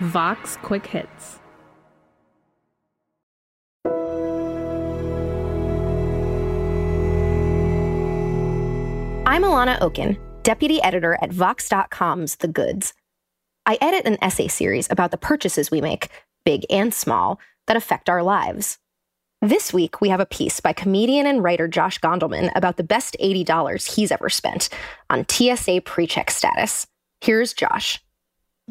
Vox Quick Hits. I'm Alanna Okun, deputy editor at Vox.com's The Goods. I edit an essay series about the purchases we make, big and small, that affect our lives. This week, we have a piece by comedian and writer Josh Gondelman about the best $80 he's ever spent on TSA pre check status. Here's Josh.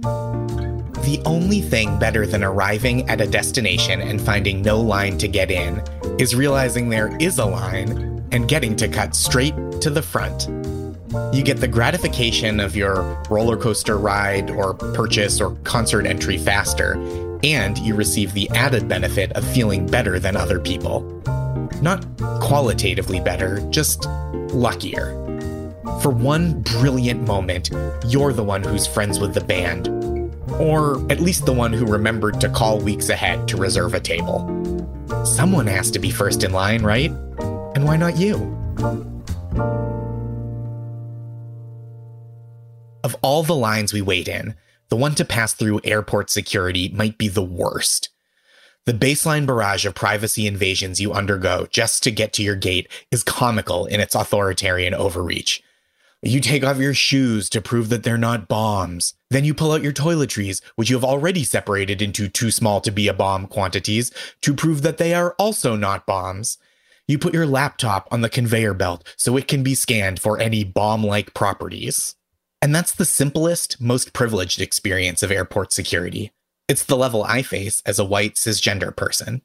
The only thing better than arriving at a destination and finding no line to get in is realizing there is a line and getting to cut straight to the front. You get the gratification of your roller coaster ride or purchase or concert entry faster, and you receive the added benefit of feeling better than other people. Not qualitatively better, just luckier. For one brilliant moment, you're the one who's friends with the band, or at least the one who remembered to call weeks ahead to reserve a table. Someone has to be first in line, right? And why not you? Of all the lines we wait in, the one to pass through airport security might be the worst. The baseline barrage of privacy invasions you undergo just to get to your gate is comical in its authoritarian overreach. You take off your shoes to prove that they're not bombs. Then you pull out your toiletries, which you have already separated into too small to be a bomb quantities, to prove that they are also not bombs. You put your laptop on the conveyor belt so it can be scanned for any bomb like properties. And that's the simplest, most privileged experience of airport security. It's the level I face as a white cisgender person.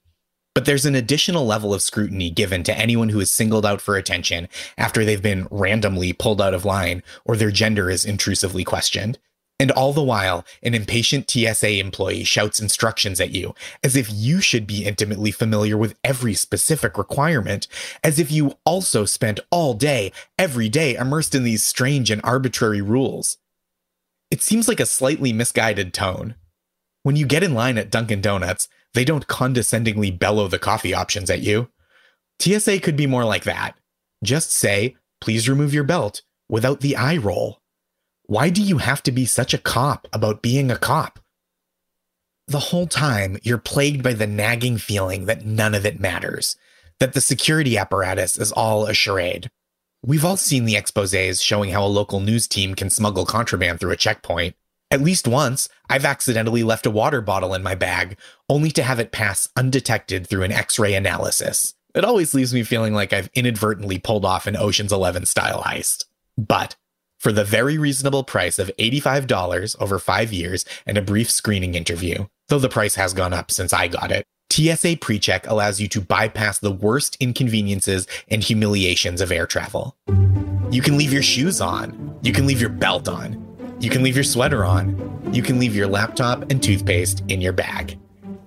But there's an additional level of scrutiny given to anyone who is singled out for attention after they've been randomly pulled out of line or their gender is intrusively questioned. And all the while, an impatient TSA employee shouts instructions at you, as if you should be intimately familiar with every specific requirement, as if you also spent all day, every day, immersed in these strange and arbitrary rules. It seems like a slightly misguided tone. When you get in line at Dunkin' Donuts, they don't condescendingly bellow the coffee options at you. TSA could be more like that. Just say, please remove your belt, without the eye roll. Why do you have to be such a cop about being a cop? The whole time, you're plagued by the nagging feeling that none of it matters, that the security apparatus is all a charade. We've all seen the exposes showing how a local news team can smuggle contraband through a checkpoint. At least once, I've accidentally left a water bottle in my bag, only to have it pass undetected through an x ray analysis. It always leaves me feeling like I've inadvertently pulled off an Ocean's Eleven style heist. But for the very reasonable price of $85 over five years and a brief screening interview, though the price has gone up since I got it. TSA PreCheck allows you to bypass the worst inconveniences and humiliations of air travel. You can leave your shoes on. You can leave your belt on. You can leave your sweater on. You can leave your laptop and toothpaste in your bag.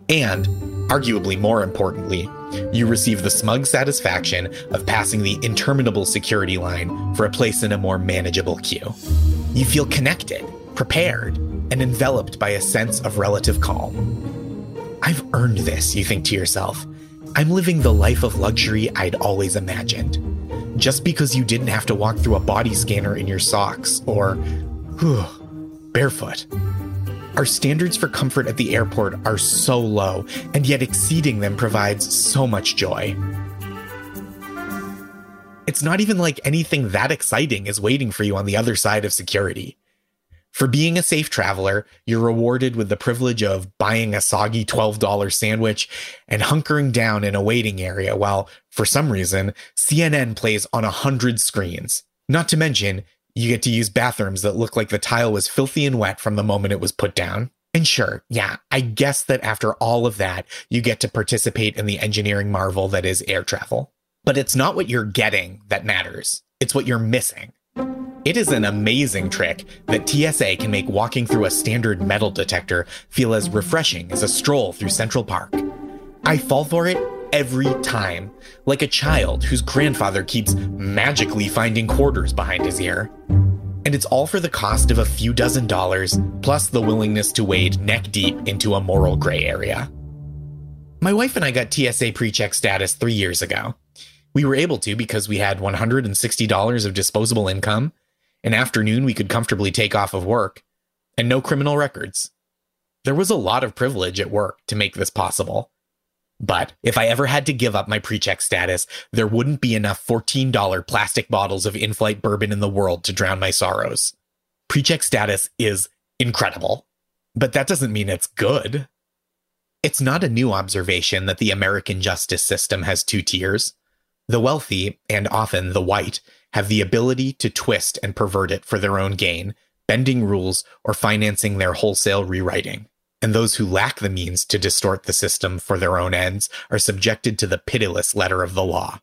And, arguably more importantly, you receive the smug satisfaction of passing the interminable security line for a place in a more manageable queue. You feel connected, prepared, and enveloped by a sense of relative calm. I've earned this, you think to yourself. I'm living the life of luxury I'd always imagined. Just because you didn't have to walk through a body scanner in your socks or, whew, barefoot. Our standards for comfort at the airport are so low, and yet exceeding them provides so much joy. It's not even like anything that exciting is waiting for you on the other side of security. For being a safe traveler, you're rewarded with the privilege of buying a soggy $12 sandwich and hunkering down in a waiting area while, for some reason, CNN plays on a hundred screens. Not to mention, you get to use bathrooms that look like the tile was filthy and wet from the moment it was put down. And sure, yeah, I guess that after all of that, you get to participate in the engineering marvel that is air travel. But it's not what you're getting that matters, it's what you're missing. It is an amazing trick that TSA can make walking through a standard metal detector feel as refreshing as a stroll through Central Park. I fall for it every time, like a child whose grandfather keeps magically finding quarters behind his ear. And it's all for the cost of a few dozen dollars, plus the willingness to wade neck deep into a moral gray area. My wife and I got TSA pre check status three years ago. We were able to because we had $160 of disposable income, an afternoon we could comfortably take off of work, and no criminal records. There was a lot of privilege at work to make this possible. But if I ever had to give up my pre check status, there wouldn't be enough $14 plastic bottles of in flight bourbon in the world to drown my sorrows. Pre check status is incredible, but that doesn't mean it's good. It's not a new observation that the American justice system has two tiers. The wealthy, and often the white, have the ability to twist and pervert it for their own gain, bending rules or financing their wholesale rewriting. And those who lack the means to distort the system for their own ends are subjected to the pitiless letter of the law.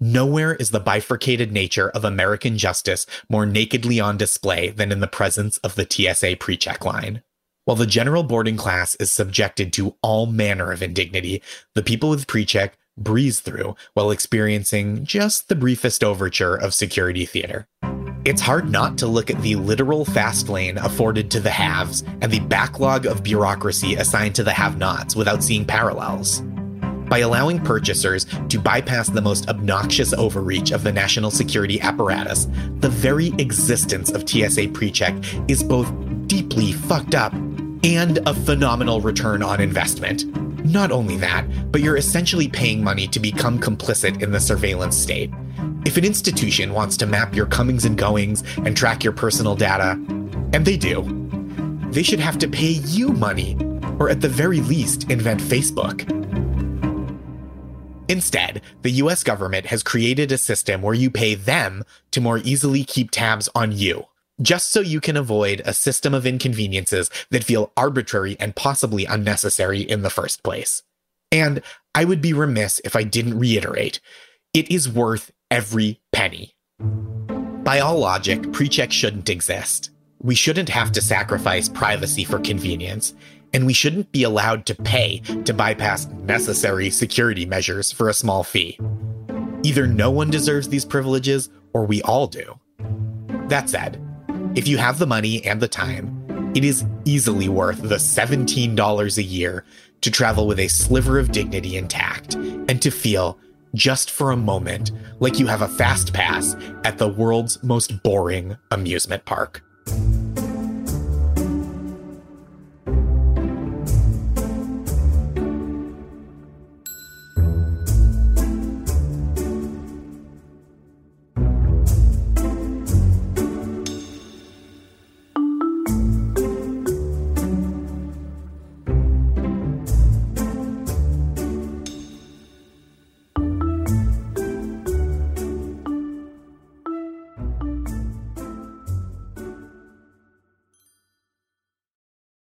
Nowhere is the bifurcated nature of American justice more nakedly on display than in the presence of the TSA pre-check line. While the general boarding class is subjected to all manner of indignity, the people with pre-check breeze through while experiencing just the briefest overture of security theater. It's hard not to look at the literal fast lane afforded to the haves and the backlog of bureaucracy assigned to the have nots without seeing parallels. By allowing purchasers to bypass the most obnoxious overreach of the national security apparatus, the very existence of TSA PreCheck is both deeply fucked up and a phenomenal return on investment. Not only that, but you're essentially paying money to become complicit in the surveillance state. If an institution wants to map your comings and goings and track your personal data, and they do, they should have to pay you money, or at the very least, invent Facebook. Instead, the US government has created a system where you pay them to more easily keep tabs on you just so you can avoid a system of inconveniences that feel arbitrary and possibly unnecessary in the first place. And I would be remiss if I didn't reiterate it is worth every penny. By all logic, PreCheck shouldn't exist. We shouldn't have to sacrifice privacy for convenience, and we shouldn't be allowed to pay to bypass necessary security measures for a small fee. Either no one deserves these privileges, or we all do. That said, if you have the money and the time, it is easily worth the $17 a year to travel with a sliver of dignity intact and to feel, just for a moment, like you have a fast pass at the world's most boring amusement park.